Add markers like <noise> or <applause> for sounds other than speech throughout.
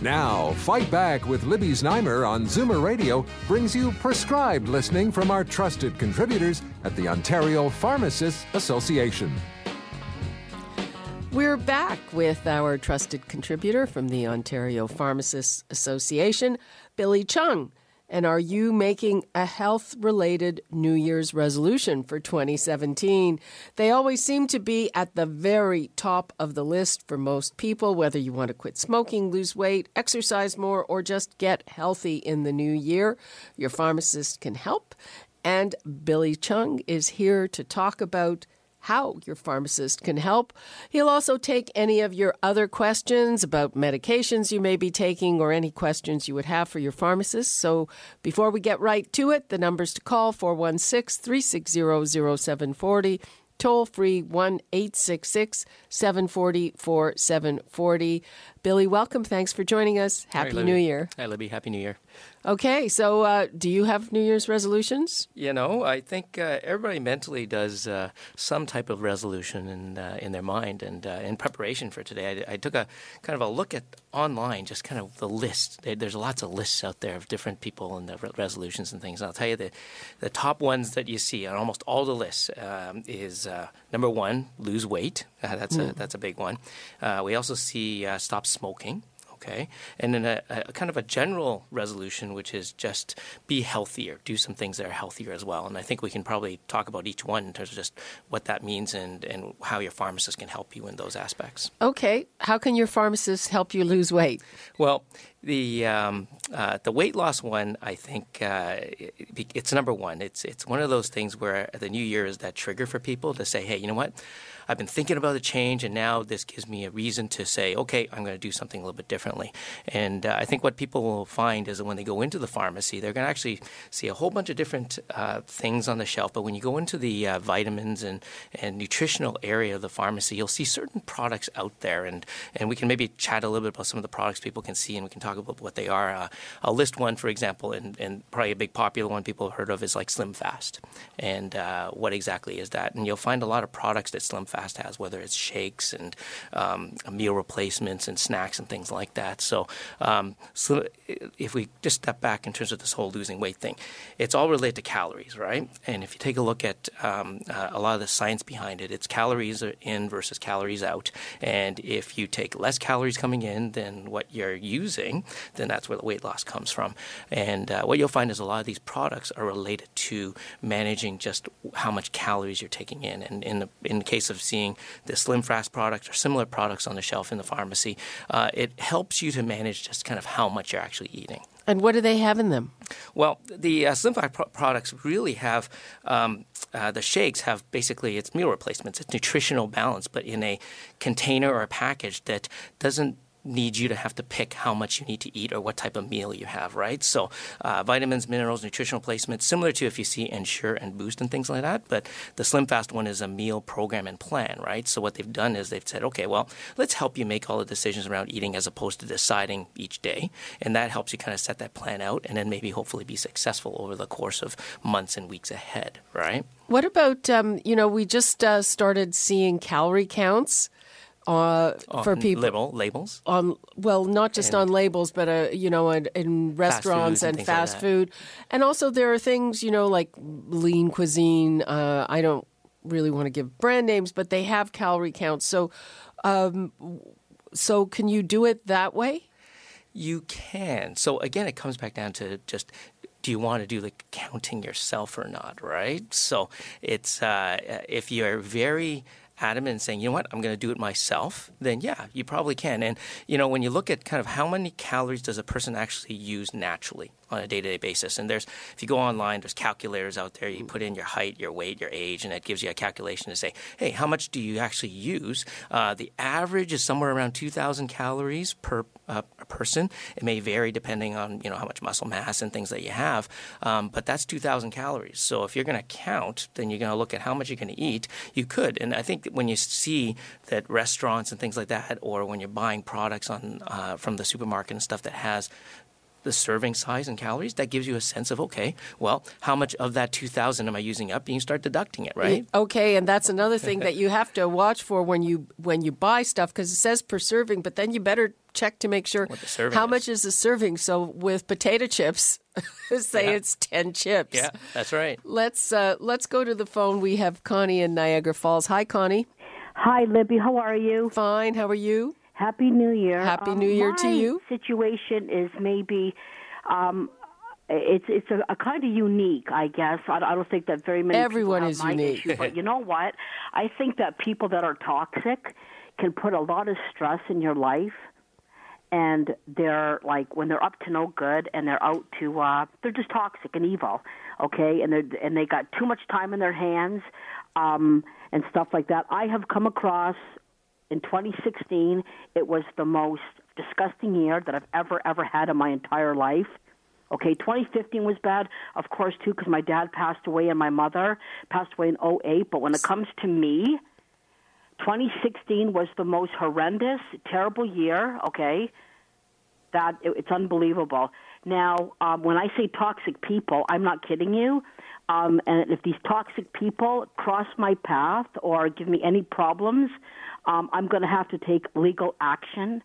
Now, Fight Back with Libby Znaimer on Zoomer Radio brings you prescribed listening from our trusted contributors at the Ontario Pharmacists Association. We're back with our trusted contributor from the Ontario Pharmacists Association, Billy Chung. And are you making a health related New Year's resolution for 2017? They always seem to be at the very top of the list for most people, whether you want to quit smoking, lose weight, exercise more, or just get healthy in the new year. Your pharmacist can help. And Billy Chung is here to talk about how your pharmacist can help. He'll also take any of your other questions about medications you may be taking or any questions you would have for your pharmacist. So before we get right to it, the numbers to call 416 360 0740 toll free 1 866 740 4740. Billy, welcome. Thanks for joining us. Happy New Year. Hi, Libby. Happy New Year. Okay, so uh, do you have New Year's resolutions? You know, I think uh, everybody mentally does uh, some type of resolution in uh, in their mind, and uh, in preparation for today, I, I, took a kind of a look at online, just kind of the list. There's lots of lists out there of different people and the resolutions and things. And I'll tell you the the top ones that you see on almost all the lists um, is uh, number one, lose weight. that's mm. a that's a big one. we also see stop smoking okay? And then a, a, kind of a general resolution, which is just be healthier, do some things that are healthier as well. And I think we can probably talk about each one in terms of just what that means and, and how your pharmacist can help you in those aspects. Okay. How can your pharmacist help you lose weight? Well, the um, uh, the weight loss one, I think uh, it, it's number one. It's it's one of those things where the new year is that trigger for people to say, hey, you know what? I've been thinking about a change, and now this gives me a reason to say, okay, I'm going to do something a little bit differently. And uh, I think what people will find is that when they go into the pharmacy, they're going to actually see a whole bunch of different uh, things on the shelf. But when you go into the uh, vitamins and, and nutritional area of the pharmacy, you'll see certain products out there. And, and we can maybe chat a little bit about some of the products people can see, and we can talk about what they are. Uh, I'll list one, for example, and, and probably a big popular one people have heard of is like Slim Fast. And uh, what exactly is that? And you'll find a lot of products that Slim Fast has, whether it's shakes and um, meal replacements and snacks and things like that. So, um, so if we just step back in terms of this whole losing weight thing, it's all related to calories, right? And if you take a look at um, uh, a lot of the science behind it, it's calories in versus calories out. And if you take less calories coming in than what you're using, then that's where the weight loss comes from. And uh, what you'll find is a lot of these products are related to managing just how much calories you're taking in. And in the in the case of seeing the Slim Fast product or similar products on the shelf in the pharmacy, uh, it helps you to manage just kind of how much you're actually eating. And what do they have in them? Well, the uh, Slim Fast pro- products really have um, uh, the shakes have basically it's meal replacements, it's nutritional balance, but in a container or a package that doesn't need you to have to pick how much you need to eat or what type of meal you have, right? So, uh, vitamins, minerals, nutritional placement, similar to if you see Ensure and Boost and things like that. But the Slim Fast one is a meal program and plan, right? So, what they've done is they've said, okay, well, let's help you make all the decisions around eating as opposed to deciding each day. And that helps you kind of set that plan out and then maybe hopefully be successful over the course of months and weeks ahead, right? What about, um, you know, we just uh, started seeing calorie counts uh, for people label, labels? on well not just and on labels but uh, you know in, in restaurants and, and fast like food. And also there are things you know like lean cuisine uh, i don't really want to give brand names but they have calorie counts. So um, so can you do it that way? You can. So again it comes back down to just do you want to do the counting yourself or not right? So it's uh, if you're very adamant and saying, you know what, I'm going to do it myself, then yeah, you probably can. And, you know, when you look at kind of how many calories does a person actually use naturally, on a day-to-day basis. And there's, if you go online, there's calculators out there. You put in your height, your weight, your age, and it gives you a calculation to say, hey, how much do you actually use? Uh, the average is somewhere around 2,000 calories per uh, person. It may vary depending on you know how much muscle mass and things that you have, um, but that's 2,000 calories. So if you're going to count, then you're going to look at how much you're going to eat. You could, and I think when you see that restaurants and things like that, or when you're buying products on uh, from the supermarket and stuff that has the serving size and calories, that gives you a sense of okay, well, how much of that 2,000 am I using up? And you start deducting it, right? Okay, and that's another thing that you have to watch for when you when you buy stuff because it says per serving, but then you better check to make sure how is. much is the serving. So with potato chips, <laughs> say Yeah. it's 10 chips. Yeah, that's right. Let's uh, let's go to the phone. We have Connie in Niagara Falls. Hi, Connie. Hi, Libby. How are you? Fine. How are you? Happy New Year. Happy Um, New Year to you. Situation is maybe, um, it's it's a, a kind of unique, I guess. I, I don't think that very many Everyone is unique. Issue, but you know what? I think that people that are toxic can put a lot of stress in your life. And they're like when they're up to no good, and they're out to uh, they're just toxic and evil, okay? And they and they got too much time in their hands, um, and stuff like that. I have come across in 2016, it was the most disgusting year that I've ever, ever had in my entire life. Okay, 2015 was bad, of course, too, because my dad passed away and my mother passed away in 08. But when it comes to me, 2016 was the most horrendous, terrible year, okay? That it, it's unbelievable. Now, um, when I say toxic people, I'm not kidding you. Um, and if these toxic people cross my path or give me any problems, um, I'm going to have to take legal action.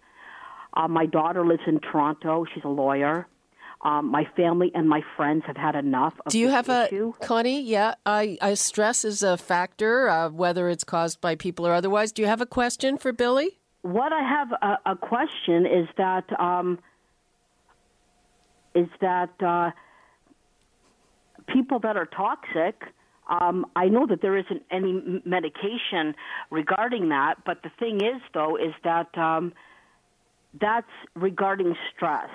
Uh, my daughter lives in Toronto. She's a lawyer. Um, my family and my friends have had enough. Of Do you have a. Connie? Yeah, I, I stress is a factor, uh, whether it's caused by people or otherwise. Do you have a question for Billy? What I have a, a question is that um, is that uh, people that are toxic. Um, I know that there isn't any medication regarding that, but the thing is, though, is that um, that's regarding stress.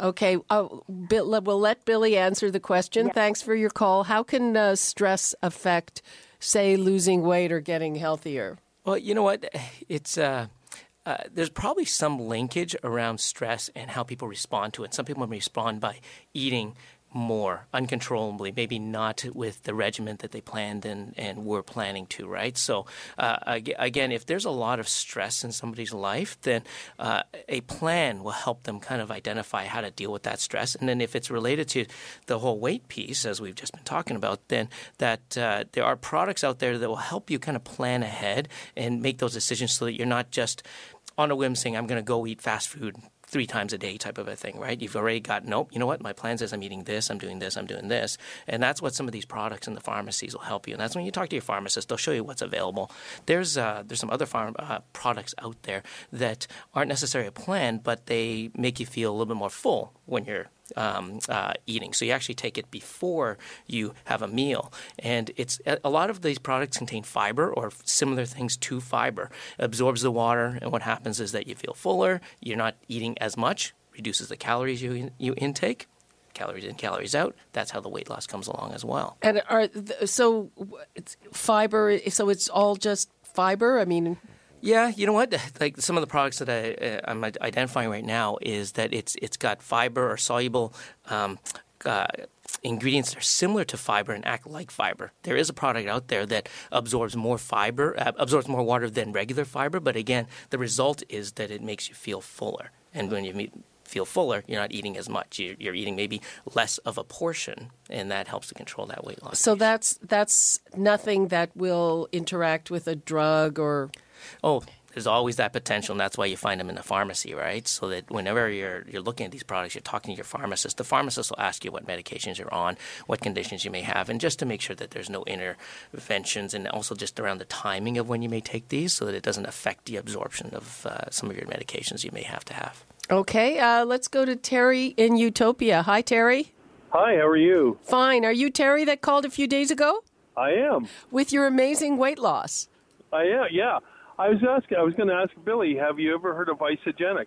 Okay, uh, Bill, we'll let Billy answer the question. Thanks for your call. How can uh, stress affect, say, losing weight or getting healthier? Well, you know what? <sighs> It's uh, uh, there's probably some linkage around stress and how people respond to it. Some people respond by eating more uncontrollably, maybe not with the regimen that they planned and, and were planning to, right? So, uh, again, if there's a lot of stress in somebody's life, then uh, a plan will help them kind of identify how to deal with that stress. And then if it's related to the whole weight piece, as we've just been talking about, then that uh, there are products out there that will help you kind of plan ahead and make those decisions so that you're not just on a whim saying, I'm going to go eat fast food three times a day type of a thing, right? You've already got, nope, you know what? My plan says I'm eating this, I'm doing this, I'm doing this. And that's what some of these products in the pharmacies will help you. And that's when you talk to your pharmacist, they'll show you what's available. There's, uh, there's some other farm, uh, products out there that aren't necessarily a plan, but they make you feel a little bit more full when you're um, uh, eating. So you actually take it before you have a meal, and it's a lot of these products contain fiber or similar things to fiber. It absorbs the water, and what happens is that you feel fuller. You're not eating as much, reduces the calories you you intake. Calories in, calories out. That's how the weight loss comes along as well. And are so it's fiber? So it's all just fiber. I mean, Yeah, you know what? <laughs> Like some of the products that I, uh, I'm identifying right now is that it's it's got fiber or soluble um, uh, ingredients that are similar to fiber and act like fiber. There is a product out there that absorbs more fiber, uh, absorbs more water than regular fiber, but again, the result is that it makes you feel fuller. And when you meet, feel fuller, you're not eating as much. You're, you're eating maybe less of a portion, and that helps to control that weight loss. so that's that's nothing that will interact with a drug or. Oh, there's always that potential, and that's why you find them in the pharmacy, right? So that whenever you're you're looking at these products, you're talking to your pharmacist. The pharmacist will ask you what medications you're on, what conditions you may have, and just to make sure that there's no interventions, and also just around the timing of when you may take these, so that it doesn't affect the absorption of uh, some of your medications you may have to have. Okay, uh, let's go to Terry in Utopia. Hi, Terry. Hi, how are you? Fine. Are you Terry that called a few days ago I am. with your amazing weight loss? I am. Yeah. I was asking. I was going to ask Billy. Have you ever heard of Isagenix?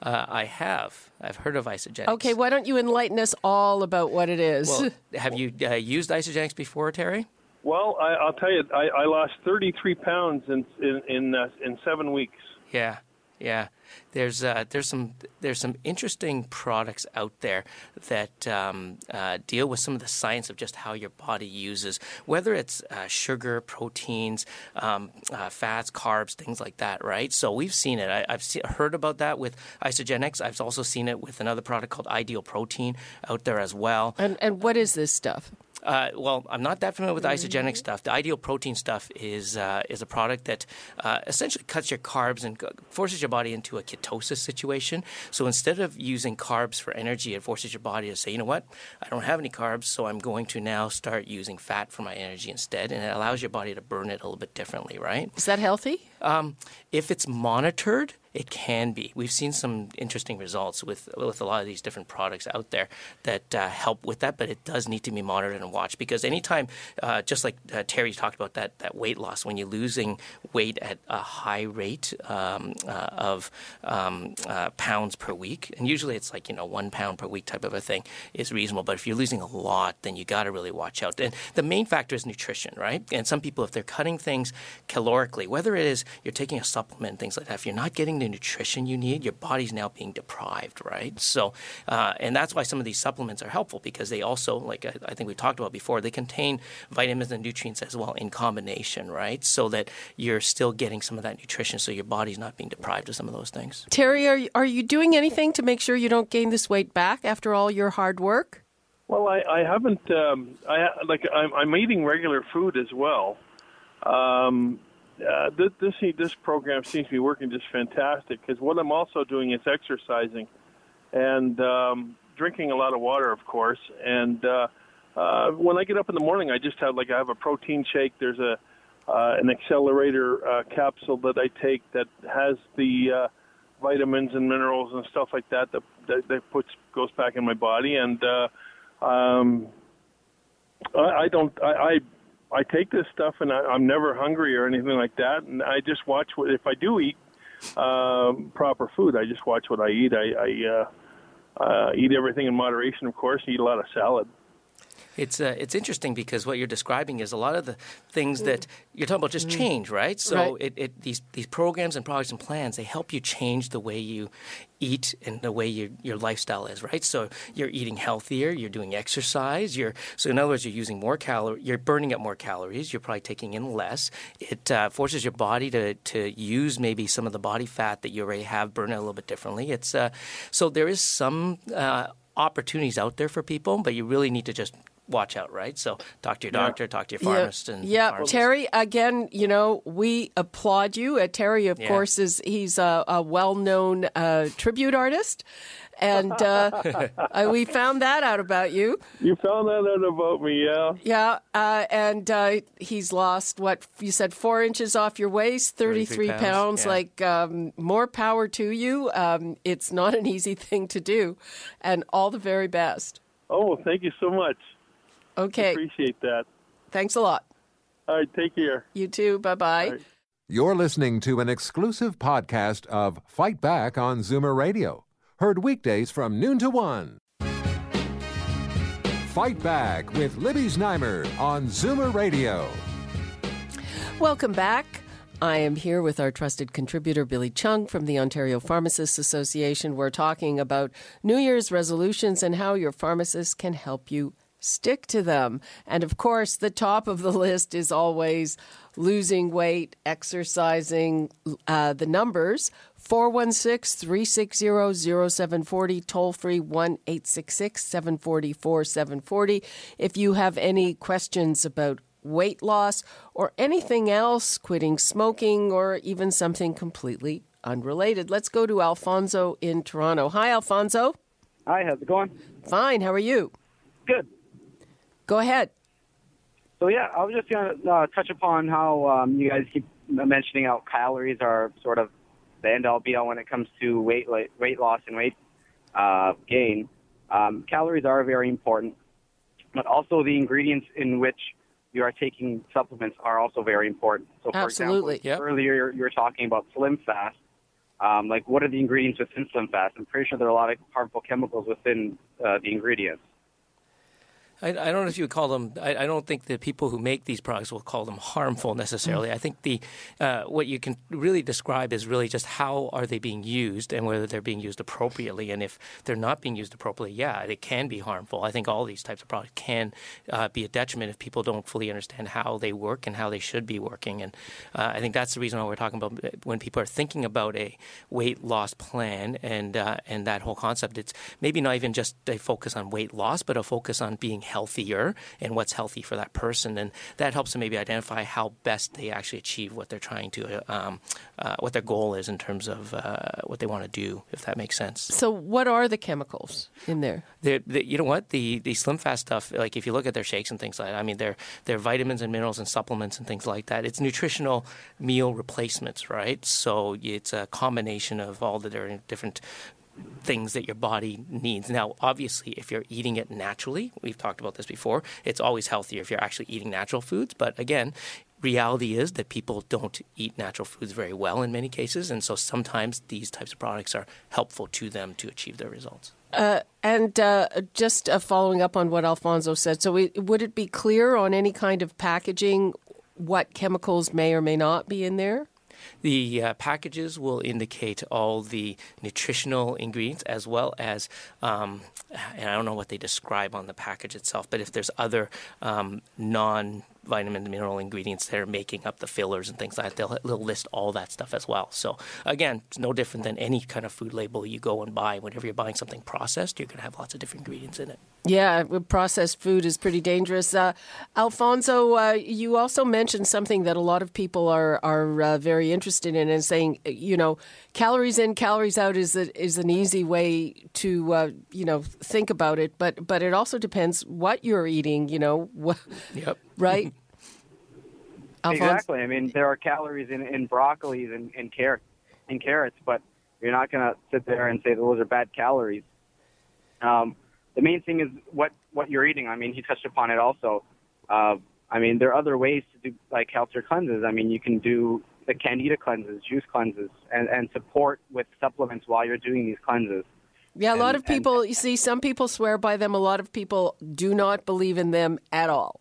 Uh, I have. I've heard of Isagenix. Okay, why don't you enlighten us all about what it is? Well, have you uh, used Isagenix before, Terry? Well, I, I'll tell you, I, I lost 33 pounds in in in, uh, in seven weeks. Yeah, yeah. There's uh, there's some there's some interesting products out there that um, uh, deal with some of the science of just how your body uses, whether it's uh, sugar, proteins, um, uh, fats, carbs, things like that. Right. So we've seen it. I, have heard about that with Isagenix. I've also seen it with another product called Ideal Protein out there as well. And and what is this stuff? Uh, well, I'm not that familiar with the Isagenix stuff. The ideal protein stuff is uh, is a product that uh, essentially cuts your carbs and forces your body into a ketosis situation. So instead of using carbs for energy, it forces your body to say, you know what, I don't have any carbs, so I'm going to now start using fat for my energy instead, and it allows your body to burn it a little bit differently, right? Is that healthy? Um, if it's monitored, it can be. We've seen some interesting results with with a lot of these different products out there that uh, help with that, but it does need to be monitored and watched because anytime, uh, just like uh, Terry talked about that that weight loss, when you're losing weight at a high rate um, uh, of um, uh, pounds per week, and usually it's like you know one pound per week type of a thing is reasonable. But if you're losing a lot, then you got to really watch out. And the main factor is nutrition, right? And some people, if they're cutting things calorically, whether it is you're taking a supplement, things like that, if you're not getting the nutrition you need, your body's now being deprived, right? So, uh, and that's why some of these supplements are helpful because they also, like I, I think we talked about before, they contain vitamins and nutrients as well in combination, right? So that you're still getting some of that nutrition, so your body's not being deprived of some of those things. Terry, are you, are you doing anything to make sure you don't gain this weight back after all your hard work? Well, I, I haven't. Um, I like I'm, I'm eating regular food as well. Um, uh, this, this program seems to be working just fantastic because what I'm also doing is exercising and um, drinking a lot of water, of course. And uh, uh, when I get up in the morning, I just have like I have a protein shake. There's a uh, an accelerator uh, capsule that I take that has the uh, vitamins and minerals and stuff like that that that, that puts goes back in my body. And uh, um, I, I don't I, I I take this stuff and I, I'm never hungry or anything like that, and I just watch what if I do eat um, proper food. I just watch what I eat. I, I uh, uh, eat everything in moderation, of course. Eat a lot of salad. It's uh, it's interesting because what you're describing is a lot of the things that you're talking about just mm. change, right? So right. It, it, these these programs and products and plans they help you change the way you eat and the way you, your lifestyle is, right? So you're eating healthier, you're doing exercise, you're so in other words you're using more calories, you're burning up more calories, you're probably taking in less. It uh, forces your body to to use maybe some of the body fat that you already have, burn it a little bit differently. It's uh, so there is some. Uh, opportunities out there for people, but you really need to just watch out, right? So talk to your doctor, yeah. talk to your pharmacist, yeah. and yeah. Pharmacist. Terry. Again, you know, we applaud you. Uh, Terry, of yeah. course, is he's a, a well-known uh, tribute artist, and uh, <laughs> uh, we found that out about you. You found that out about me, yeah. Yeah, uh, and uh, he's lost what you said four inches off your waist, thirty-three pounds. pounds like um, more power to you. Um, it's not an easy <laughs> thing to do, and all the very best. Oh, thank you so much. Okay. Appreciate that. Thanks a lot. All right, take care. You too. Bye bye. Right. You're listening to an exclusive podcast of Fight Back on Zoomer Radio, heard weekdays from noon to one. Fight Back with Libby Znaimer on Zoomer Radio. Welcome back. I am here with our trusted contributor, Billy Chung from the Ontario Pharmacists Association. We're talking about New Year's resolutions and how your pharmacist can help you stick to them. And of course, the top of the <laughs> list is always losing weight, exercising, uh, the numbers 416 360 0740, toll free 1 866 744 740. If you have any questions about weight loss or anything else, quitting smoking, or even something completely unrelated. Let's go to Alfonso in Toronto. Hi, Alfonso. Hi, how's it going? Fine. How are you? Good. Go ahead. So yeah, I was just going to uh, touch upon how um, you guys keep mentioning how calories are sort of the end all be all when it comes to weight weight loss and weight uh, gain. Um, calories are very important, but also the ingredients in which you are taking supplements are also very important. So, for Absolutely. example, yep. earlier you were talking about Slim Fast. Um, like, what are the ingredients within Slim Fast? I'm pretty sure there are a lot of harmful chemicals within uh, the ingredients. I, I, don't know if you would call them. I, I, don't think the people who make these products will call them harmful necessarily. Mm. I think the uh, what you can really describe is really just how are they being used and whether they're being used appropriately. And if they're not being used appropriately, yeah, it can be harmful. I think all these types of products can uh, be a detriment if people don't fully understand how they work and how they should be working. And uh, I think that's the reason why we're talking about uh, when people are thinking about a weight loss plan and uh, and that whole concept. It's maybe not even just a focus on weight loss, but a focus on being healthier and what's healthy for that person. And that helps them maybe identify how best they actually achieve what they're trying to, um, uh, what their goal is in terms of uh, what they want to do, if that makes sense. So, what are the chemicals in there? The, you know what? The, the Slim Fast stuff, like if you look at their shakes and things like that, I mean, they're, they're vitamins and minerals and supplements and things like that. It's nutritional meal replacements, right? So, it's a combination of all the different things that your body needs. Now, obviously, if you're eating it naturally, we've talked about this before, it's always healthier if you're actually eating natural foods. But again, reality is that people don't eat natural foods very well in many cases. And so sometimes these types of products are helpful to them to achieve their results. Uh, and uh, just uh, following up on what Alfonso said, so we, would it be clear on any kind of packaging what chemicals may or may not be in there? The uh, packages will indicate all the nutritional ingredients as well as, um, and I don't know what they describe on the package itself, but if there's other um, non vitamin and mineral ingredients that are making up the fillers and things like that. They'll, they'll list all that stuff as well. So again, it's no different than any kind of food label you go and buy. Whenever you're buying something processed, you're going to have lots of different ingredients in it. Yeah, processed food is pretty dangerous. Uh, Alfonso, uh, you also mentioned something that a lot of people are are uh, very interested in, and saying, you know, calories in, calories out is a, is an easy way to uh, you know think about it, but but it also depends what you're eating. You know, yep. Right? <laughs> exactly. I mean, there are calories in, in broccoli and, and carrots, in carrots, but you're not going to sit there and say those are bad calories. Um, the main thing is what what you're eating. I mean, he touched upon it also. Uh, I mean, there are other ways to do like healthier cleanses. I mean, you can do the candida cleanses, juice cleanses, and, and support with supplements while you're doing these cleanses. Yeah, a lot of people, and, you see, some people swear by them. A lot of people do not believe in them at all.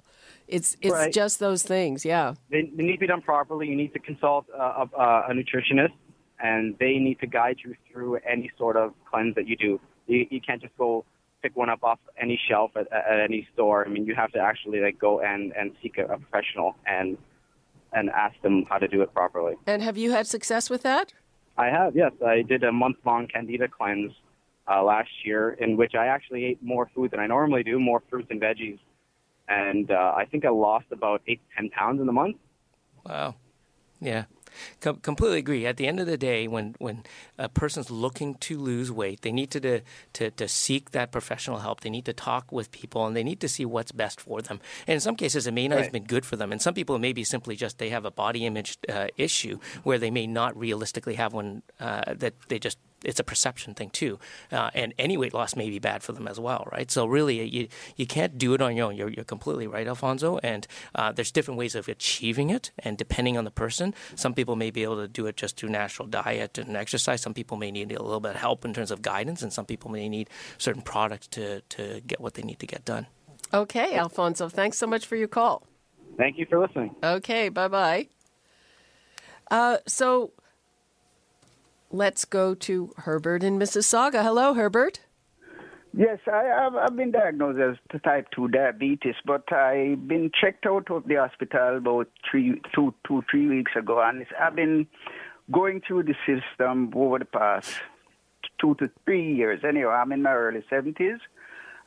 It's it's right. just those things, yeah. They, they, need to be done properly. You need to consult a, a, a, nutritionist, and they need to guide you through any sort of cleanse that you do. You, you can't just go pick one up off any shelf at, at any store. I mean, you have to actually like go and and seek a, a professional and and ask them how to do it properly. And have you had success with that? I have, yes. I did a month long candida cleanse uh, last year, in which I actually ate more food than I normally do, more fruits and veggies and uh, I think I lost about eight to ten pounds in the month. Wow. Yeah. Com- completely agree. At the end of the day, when, when a person's looking to lose weight, they need to, to, to seek that professional help. They need to talk with people and they need to see what's best for them. And in some cases, it may not right. have been good for them. And some people, it may be simply just they have a body image uh, issue where they may not realistically have one uh, that they just it's a perception thing too, uh, and any weight loss may be bad for them as well, right? So really, you you can't do it on your own. You're, you're completely right, Alfonso. And uh, there's different ways of achieving it, and depending on the person, some people may be able to do it just through natural diet and exercise. Some people may need a little bit of help in terms of guidance, and some people may need certain products to to get what they need to get done. Okay, Alfonso, thanks so much for your call. Thank you for listening. Okay, bye bye. Uh, so Let's go to Herbert in Mississauga. Hello, Herbert. Yes, I, have I've been diagnosed as type 2 diabetes, but I've been checked out of the hospital about three, two, two, three weeks ago, and I've been going through the system over the past two to three years. Anyway, I'm in my early 70s.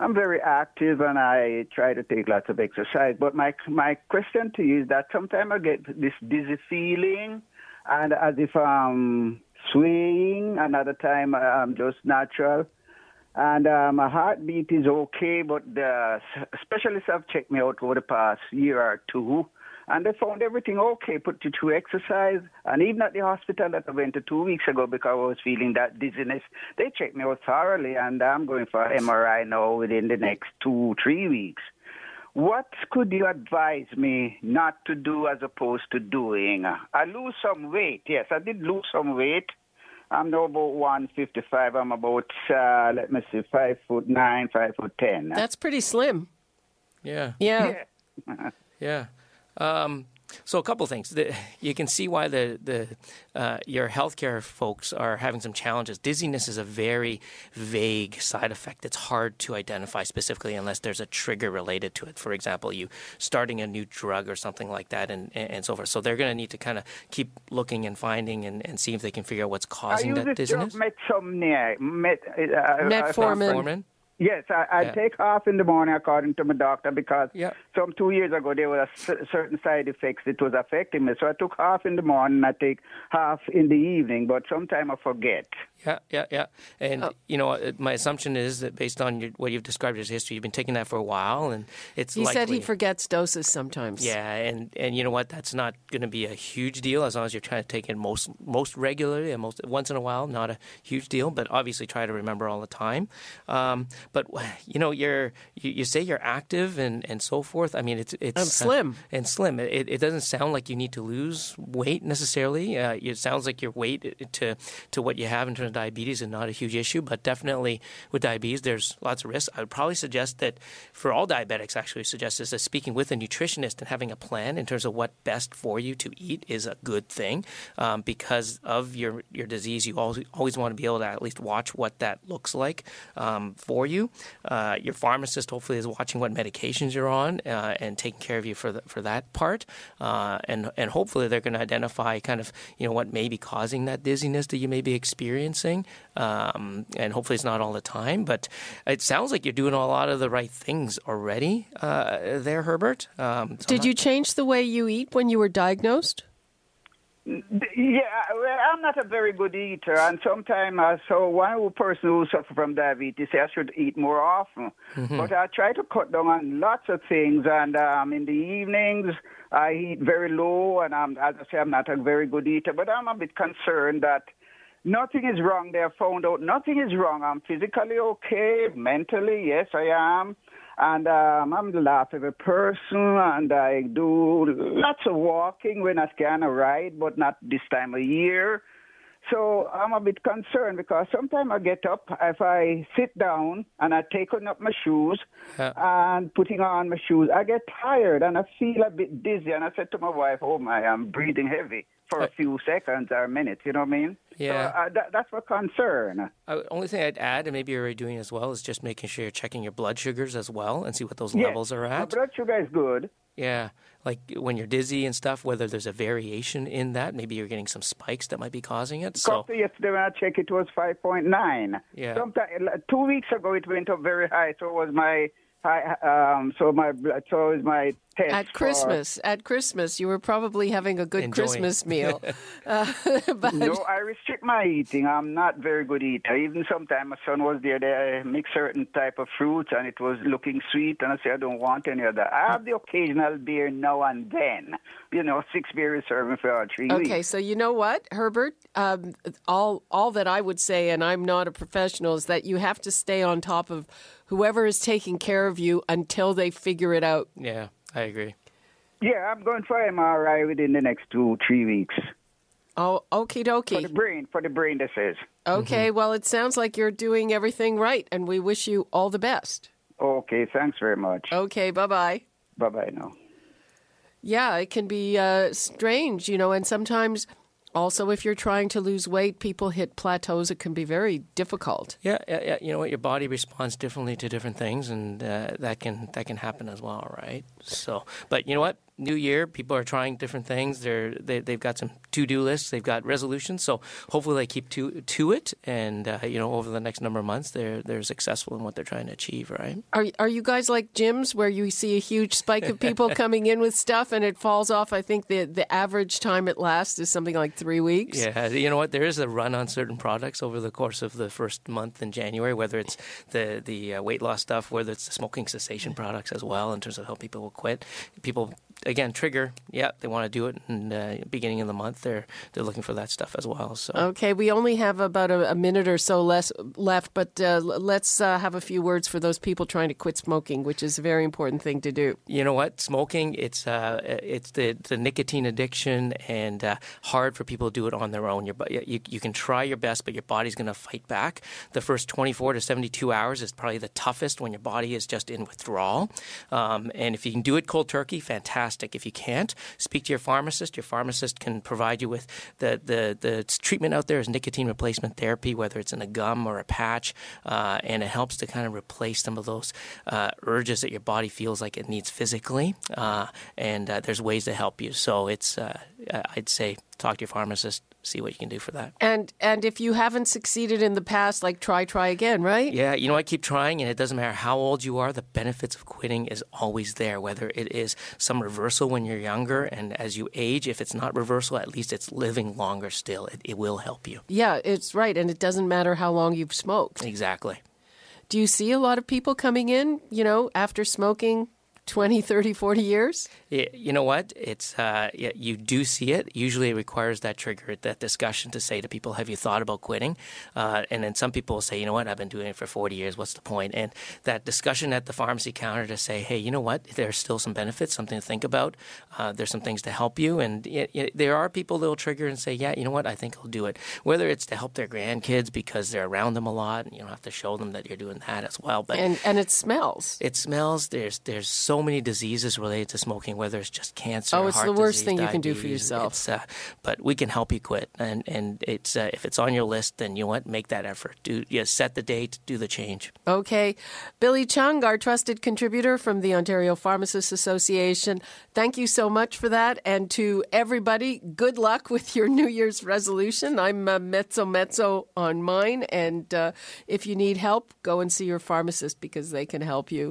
I'm very active and I try to take lots of exercise. But my my question to you is that sometimes I get this dizzy feeling, and as if I'm swaying. Another time I'm um, just natural. And uh, my heartbeat is okay, but the specialists have checked me out over the past year or two, and they found everything okay, put you through exercise. And even at the hospital that I went to two weeks ago because I was feeling that dizziness, they checked me out thoroughly, and I'm going for MRI now within the next two, three weeks. What could you advise me not to do as opposed to doing? I lose some weight. Yes, I did lose some weight I'm now about 155. I'm about, uh, let me see, five foot nine, five foot ten. That's pretty slim. Yeah. Yeah. Yeah. <laughs> Um, so a couple things. The, you can see why the the uh, your healthcare folks are having some challenges. Dizziness is a very vague side effect. It's hard to identify specifically unless there's a trigger related to it. For example, you starting a new drug or something like that, and and, and so forth. So they're going to need to kind of keep looking and finding and, and see if they can figure out what's causing that dizziness. drug Metsomnia. Met, uh, Metformin. Metformin? Yes, I, I Yeah. take half in the morning according to my doctor because Yeah. some two years ago there were cer- certain side effects that was affecting me. So I took half in the morning, I take half in the evening, but sometimes I forget. Yeah, yeah, yeah. And Oh. you know, uh, my assumption is that based on your, what you've described as history, you've been taking that for a while, and it's He likely. said he forgets doses sometimes. Yeah, and, and you know what? That's not going to be a huge deal as long as you're trying to take it most most regularly and most once in a while. Not a huge deal, but obviously try to remember all the time. Um, but <sighs> you know, you're you, you say you're active and, and so forth. I mean, it's it's I'm slim. and slim. It, it doesn't sound like you need to lose weight necessarily. Uh, it sounds like your weight to to what you have in terms of diabetes is not a huge issue, but definitely with diabetes, there's lots of risks. I would probably suggest that for all diabetics, actually suggest is that speaking with a nutritionist and having a plan in terms of what best for you to eat is a good thing um, because of your your disease. You always always want to be able to at least watch what that looks like um, for you. Uh, your pharmacist hopefully is watching what medications you're on uh, and taking care of you for the, for that part, uh, and and hopefully they're going to identify kind of you know what may be causing that dizziness that you may be experiencing, um, and hopefully it's not all the time. But it sounds like you're doing a lot of the right things already uh, there, Herbert. Um, so Did not- you change the way you eat when you were diagnosed? Yeah, well, I'm not a very good eater, and sometimes I saw one person who suffer from diabetes say I should eat more often. But I try to cut down on lots of things, and um, in the evenings I eat very low, and I'm, as I say, I'm not a very good eater. But I'm a bit concerned that nothing is wrong. They have found out nothing is wrong. I'm physically okay, mentally, yes, I am. And um, I'm the laugh of a person, and I do lots of walking when I can ride, but not this time of year. So I'm a bit concerned because sometimes I get up, if I sit down and I take on up my shoes Yeah. and putting on my shoes, I get tired and I feel a bit dizzy. And I said to my wife, "Oh my, I'm breathing heavy for a few seconds or minutes." You know what I mean? Yeah. So, uh, that, that's my concern. Uh, only thing I'd add, and maybe you're already doing as well, is just making sure you're checking your blood sugars as well and see what those levels are at. My blood sugar is good. Yeah, like when you're dizzy and stuff, whether there's a variation in that, maybe you're getting some spikes that might be causing it. So yesterday when I checked, it was 5.9. Yeah. Sometime, two weeks ago, it went up very high. So it was my high. Um, so my. So it was my test At for- Christmas, at Christmas, you were probably having a good Enjoying. Christmas meal. <laughs> <laughs> uh, but No, I restrict my eating. I'm not very good eater. Even sometimes my son was there. They mix certain type of fruits, and it was looking sweet. And I said, I don't want any of that. I have the occasional beer now and then. You know, six beers serving for all three Okay, weeks. so you know what, Herbert? Um, all all that I would say, and I'm not a professional, is that you have to stay on top of whoever is taking care of you until they figure it out. yeah, I agree. Yeah, I'm going for MRI within the next two, three weeks. Oh, okie For the brain, for the brain, this is. Okay, well, it sounds like you're doing everything right, and we wish you all the best. Okay, thanks very much. Okay, bye bye. Bye bye now. Yeah, it can be uh, strange, you know, and sometimes also if you're trying to lose weight, people hit plateaus. It can be very difficult. Yeah, yeah. You know what? Your body responds differently to different things, and uh, that can that can happen as well, right? So, but you know what? New year, people are trying different things. They're they, they've got some to do lists. They've got resolutions. So hopefully they keep to to it, and uh, you know over the next number of months, they're they're successful in what they're trying to achieve, right? Are are you guys like gyms where you see a huge spike of people <laughs> coming in with stuff and it falls off? I think the the average time it lasts is something like three weeks. Yeah, you know what? There is a run on certain products over the course of the first month in January, whether it's the the uh, weight loss stuff, whether it's the smoking cessation products as well, in terms of how people will quit. People again, trigger. Yeah, they want to do it in the uh, beginning of the month. They're they're looking for that stuff as well. So okay, we only have about a, a minute or so less left, but uh, let's uh, have a few words for those people trying to quit smoking, which is a very important thing to do. You know what? Smoking it's uh, it's the the nicotine addiction and uh, hard for people to do it on their own. Your you you can try your best, but your body's going to fight back. The first 24 to 72 hours is probably the toughest when your body is just in withdrawal. Um, and if you can do it cold turkey, fantastic. If you can't, speak to your pharmacist. Your pharmacist can provide you with the, the, the treatment out there is nicotine replacement therapy, whether it's in a gum or a patch, uh, and it helps to kind of replace some of those uh, urges that your body feels like it needs physically. Uh, and uh, there's ways to help you. So it's, uh, I'd say, talk to your pharmacist, see what you can do for that. And and if you haven't succeeded in the past, like try try again, right? Yeah, you know I keep trying, and it doesn't matter how old you are. The benefits of quitting is always there. Whether it is some reversal when you're younger, and as you age, if it's not reversal, at least it's living longer still. It, it will help you. Yeah, it's right, and it doesn't matter how long you've smoked. Exactly. Do you see a lot of people coming in, you know, after smoking 20, 30, 40 years? You know what? It's uh, you do see it. Usually, it requires that trigger, that discussion to say to people, "Have you thought about quitting?" Uh, and then some people will say, "You know what? I've been doing it for 40 years. What's the point?" And that discussion at the pharmacy counter to say, "Hey, you know what? There's still some benefits, something to think about. Uh, there's some things to help you." And it, it, there are people that will trigger and say, "Yeah, you know what? I think I'll do it." Whether it's to help their grandkids because they're around them a lot, and you don't have to show them that you're doing that as well. But and and it smells. It smells. There's there's so many diseases related to smoking, whether it's just cancer. Oh, it's the worst disease, thing you can do for yourself. Uh, but we can help you quit, and and it's uh, if it's on your list, then you want make that effort. Do yeah, set the date, do the change. Okay, Billy Chung, our trusted contributor from the Ontario Pharmacists Association. Thank you so much for that, and to everybody, good luck with your New Year's resolution. I'm uh, mezzo mezzo on mine, and uh, if you need help, go and see your pharmacist because they can help you.